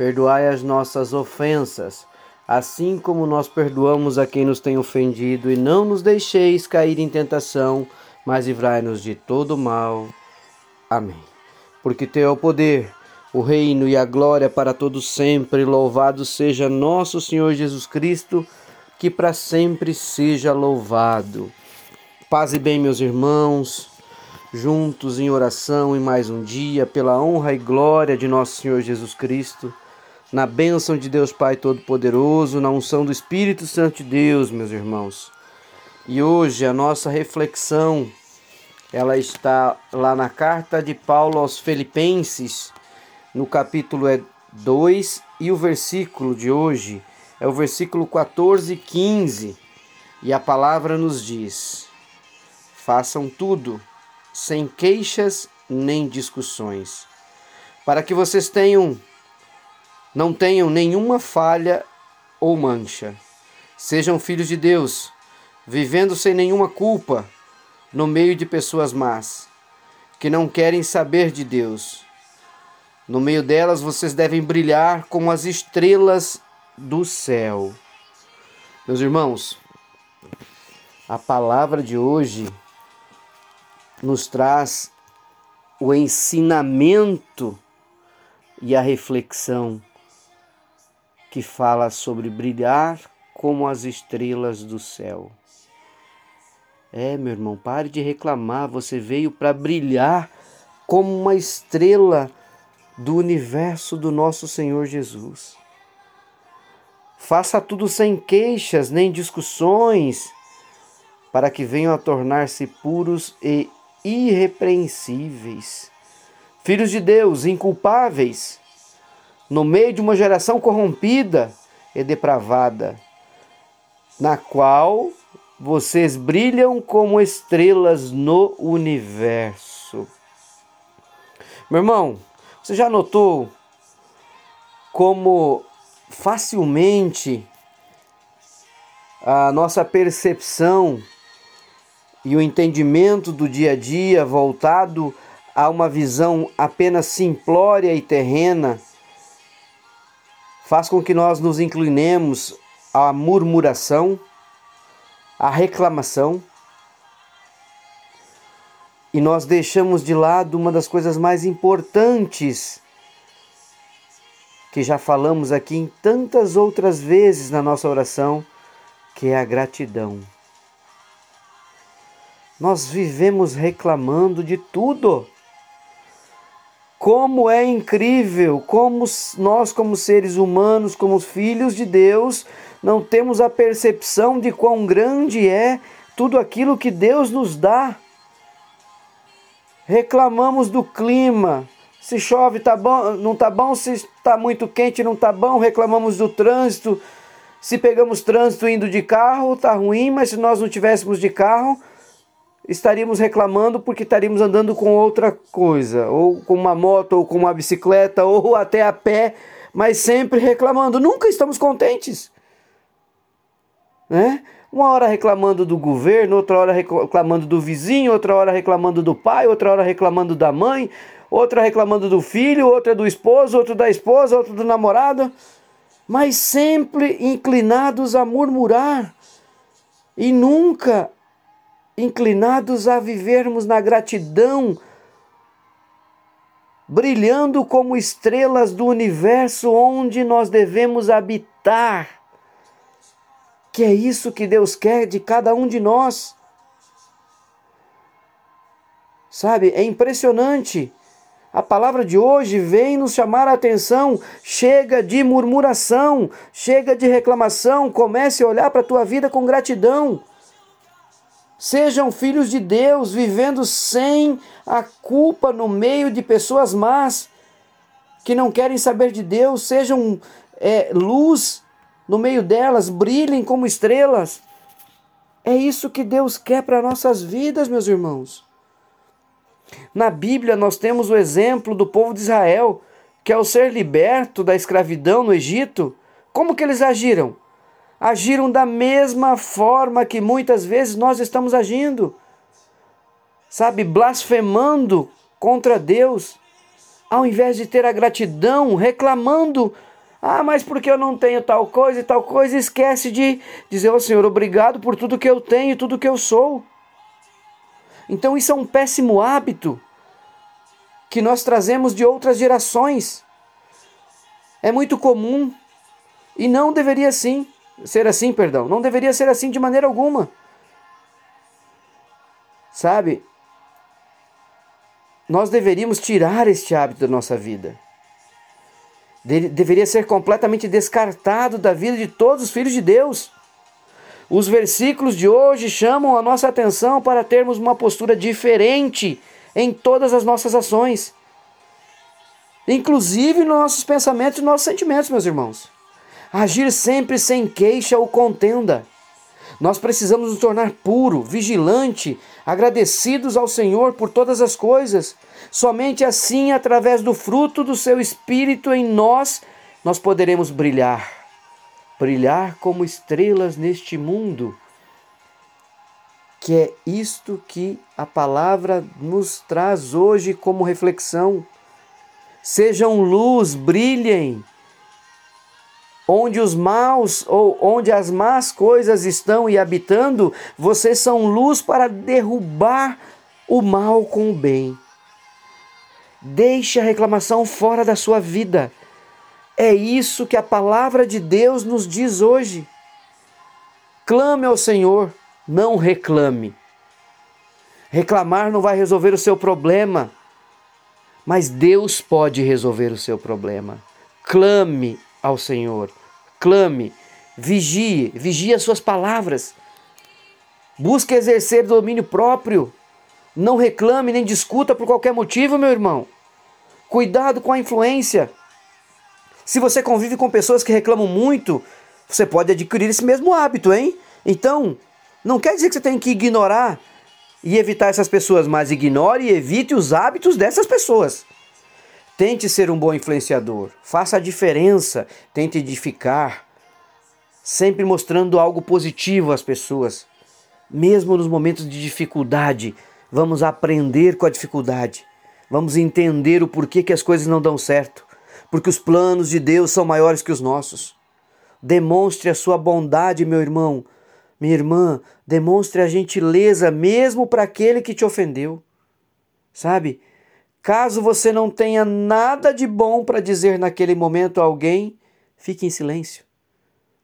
Perdoai as nossas ofensas, assim como nós perdoamos a quem nos tem ofendido, e não nos deixeis cair em tentação, mas livrai-nos de todo mal. Amém. Porque teu é o poder, o reino e a glória para todos sempre. Louvado seja nosso Senhor Jesus Cristo, que para sempre seja louvado. Paz e bem, meus irmãos, juntos em oração em mais um dia, pela honra e glória de nosso Senhor Jesus Cristo na bênção de Deus Pai Todo-Poderoso, na unção do Espírito Santo de Deus, meus irmãos. E hoje a nossa reflexão, ela está lá na carta de Paulo aos Filipenses, no capítulo 2, é e o versículo de hoje é o versículo 14 e 15. E a palavra nos diz: Façam tudo sem queixas nem discussões, para que vocês tenham não tenham nenhuma falha ou mancha. Sejam filhos de Deus, vivendo sem nenhuma culpa no meio de pessoas más, que não querem saber de Deus. No meio delas vocês devem brilhar como as estrelas do céu. Meus irmãos, a palavra de hoje nos traz o ensinamento e a reflexão que fala sobre brilhar como as estrelas do céu. É, meu irmão, pare de reclamar, você veio para brilhar como uma estrela do universo do nosso Senhor Jesus. Faça tudo sem queixas nem discussões, para que venham a tornar-se puros e irrepreensíveis. Filhos de Deus, inculpáveis, no meio de uma geração corrompida e depravada, na qual vocês brilham como estrelas no universo. Meu irmão, você já notou como facilmente a nossa percepção e o entendimento do dia a dia voltado a uma visão apenas simplória e terrena faz com que nós nos inclinemos à murmuração, à reclamação, e nós deixamos de lado uma das coisas mais importantes que já falamos aqui em tantas outras vezes na nossa oração, que é a gratidão. Nós vivemos reclamando de tudo. Como é incrível, como nós, como seres humanos, como filhos de Deus, não temos a percepção de quão grande é tudo aquilo que Deus nos dá. Reclamamos do clima, se chove tá bom, não tá bom, se está muito quente não tá bom, reclamamos do trânsito. Se pegamos trânsito indo de carro, tá ruim, mas se nós não tivéssemos de carro, estaríamos reclamando porque estaríamos andando com outra coisa, ou com uma moto, ou com uma bicicleta, ou até a pé, mas sempre reclamando. Nunca estamos contentes. Né? Uma hora reclamando do governo, outra hora reclamando do vizinho, outra hora reclamando do pai, outra hora reclamando da mãe, outra reclamando do filho, outra do esposo, outra da esposa, outra do namorado, mas sempre inclinados a murmurar e nunca inclinados a vivermos na gratidão, brilhando como estrelas do universo onde nós devemos habitar. Que é isso que Deus quer de cada um de nós. Sabe, é impressionante. A palavra de hoje vem nos chamar a atenção. Chega de murmuração, chega de reclamação, comece a olhar para a tua vida com gratidão. Sejam filhos de Deus, vivendo sem a culpa no meio de pessoas más que não querem saber de Deus. Sejam é, luz no meio delas, brilhem como estrelas. É isso que Deus quer para nossas vidas, meus irmãos. Na Bíblia, nós temos o exemplo do povo de Israel, que ao ser liberto da escravidão no Egito, como que eles agiram? Agiram da mesma forma que muitas vezes nós estamos agindo. Sabe, blasfemando contra Deus, ao invés de ter a gratidão, reclamando ah, mas porque eu não tenho tal coisa e tal coisa, esquece de dizer ao Senhor, obrigado por tudo que eu tenho e tudo que eu sou. Então isso é um péssimo hábito que nós trazemos de outras gerações. É muito comum e não deveria sim ser assim, perdão, não deveria ser assim de maneira alguma. Sabe? Nós deveríamos tirar este hábito da nossa vida deveria ser completamente descartado da vida de todos os filhos de Deus. Os versículos de hoje chamam a nossa atenção para termos uma postura diferente em todas as nossas ações, inclusive nos nossos pensamentos e nos nossos sentimentos, meus irmãos. Agir sempre sem queixa ou contenda. Nós precisamos nos tornar puro, vigilante, agradecidos ao Senhor por todas as coisas. Somente assim, através do fruto do seu Espírito em nós, nós poderemos brilhar. Brilhar como estrelas neste mundo. Que é isto que a palavra nos traz hoje como reflexão. Sejam luz, brilhem onde os maus ou onde as más coisas estão e habitando, vocês são luz para derrubar o mal com o bem. Deixe a reclamação fora da sua vida. É isso que a palavra de Deus nos diz hoje. Clame ao Senhor, não reclame. Reclamar não vai resolver o seu problema, mas Deus pode resolver o seu problema. Clame ao Senhor clame, vigie, vigie as suas palavras. Busque exercer domínio próprio. Não reclame nem discuta por qualquer motivo, meu irmão. Cuidado com a influência. Se você convive com pessoas que reclamam muito, você pode adquirir esse mesmo hábito, hein? Então, não quer dizer que você tem que ignorar e evitar essas pessoas, mas ignore e evite os hábitos dessas pessoas. Tente ser um bom influenciador, faça a diferença, tente edificar, sempre mostrando algo positivo às pessoas. Mesmo nos momentos de dificuldade, vamos aprender com a dificuldade. Vamos entender o porquê que as coisas não dão certo. Porque os planos de Deus são maiores que os nossos. Demonstre a sua bondade, meu irmão, minha irmã. Demonstre a gentileza mesmo para aquele que te ofendeu. Sabe? Caso você não tenha nada de bom para dizer naquele momento a alguém, fique em silêncio.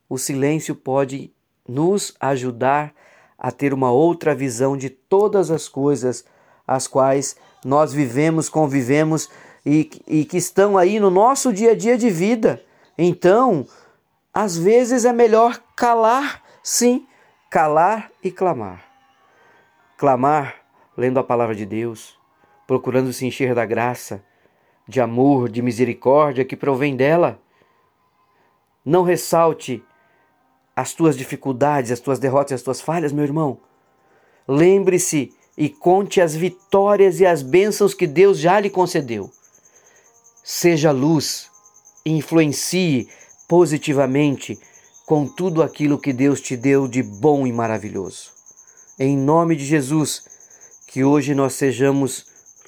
O silêncio pode nos ajudar a ter uma outra visão de todas as coisas as quais nós vivemos, convivemos e, e que estão aí no nosso dia a dia de vida. Então, às vezes é melhor calar, sim, calar e clamar. Clamar lendo a palavra de Deus procurando se encher da graça, de amor, de misericórdia que provém dela. Não ressalte as tuas dificuldades, as tuas derrotas as tuas falhas, meu irmão. Lembre-se e conte as vitórias e as bênçãos que Deus já lhe concedeu. Seja luz, influencie positivamente com tudo aquilo que Deus te deu de bom e maravilhoso. Em nome de Jesus, que hoje nós sejamos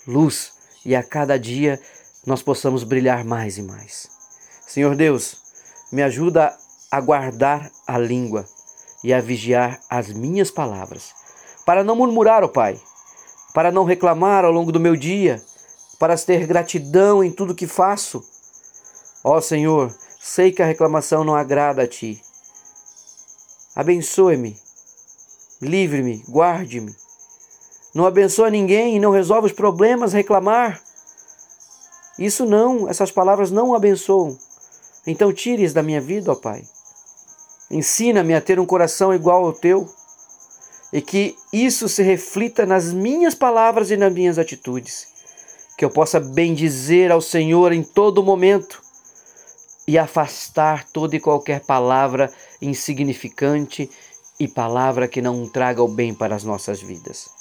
luz e a cada dia nós possamos brilhar mais e mais. Senhor Deus, me ajuda a guardar a língua e a vigiar as minhas palavras, para não murmurar, ó oh Pai, para não reclamar ao longo do meu dia, para ter gratidão em tudo que faço. Ó oh Senhor, sei que a reclamação não agrada a Ti. Abençoe-me, livre-me, guarde-me não abençoa ninguém não resolve os problemas, reclamar. Isso não, essas palavras não abençoam. Então tire-as da minha vida, ó Pai. Ensina-me a ter um coração igual ao teu e que isso se reflita nas minhas palavras e nas minhas atitudes. Que eu possa bendizer ao Senhor em todo momento e afastar toda e qualquer palavra insignificante e palavra que não traga o bem para as nossas vidas.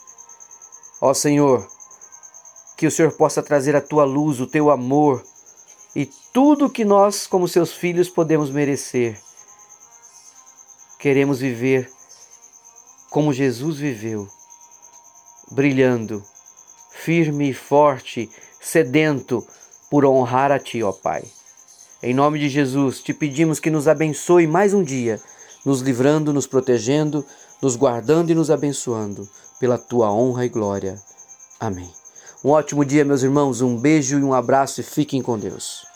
Ó Senhor, que o Senhor possa trazer a tua luz, o teu amor e tudo que nós, como seus filhos, podemos merecer. Queremos viver como Jesus viveu, brilhando, firme e forte, sedento por honrar a Ti, ó Pai. Em nome de Jesus, te pedimos que nos abençoe mais um dia, nos livrando, nos protegendo, nos guardando e nos abençoando, pela Tua honra e glória. Amém. Um ótimo dia, meus irmãos, um beijo e um abraço e fiquem com Deus.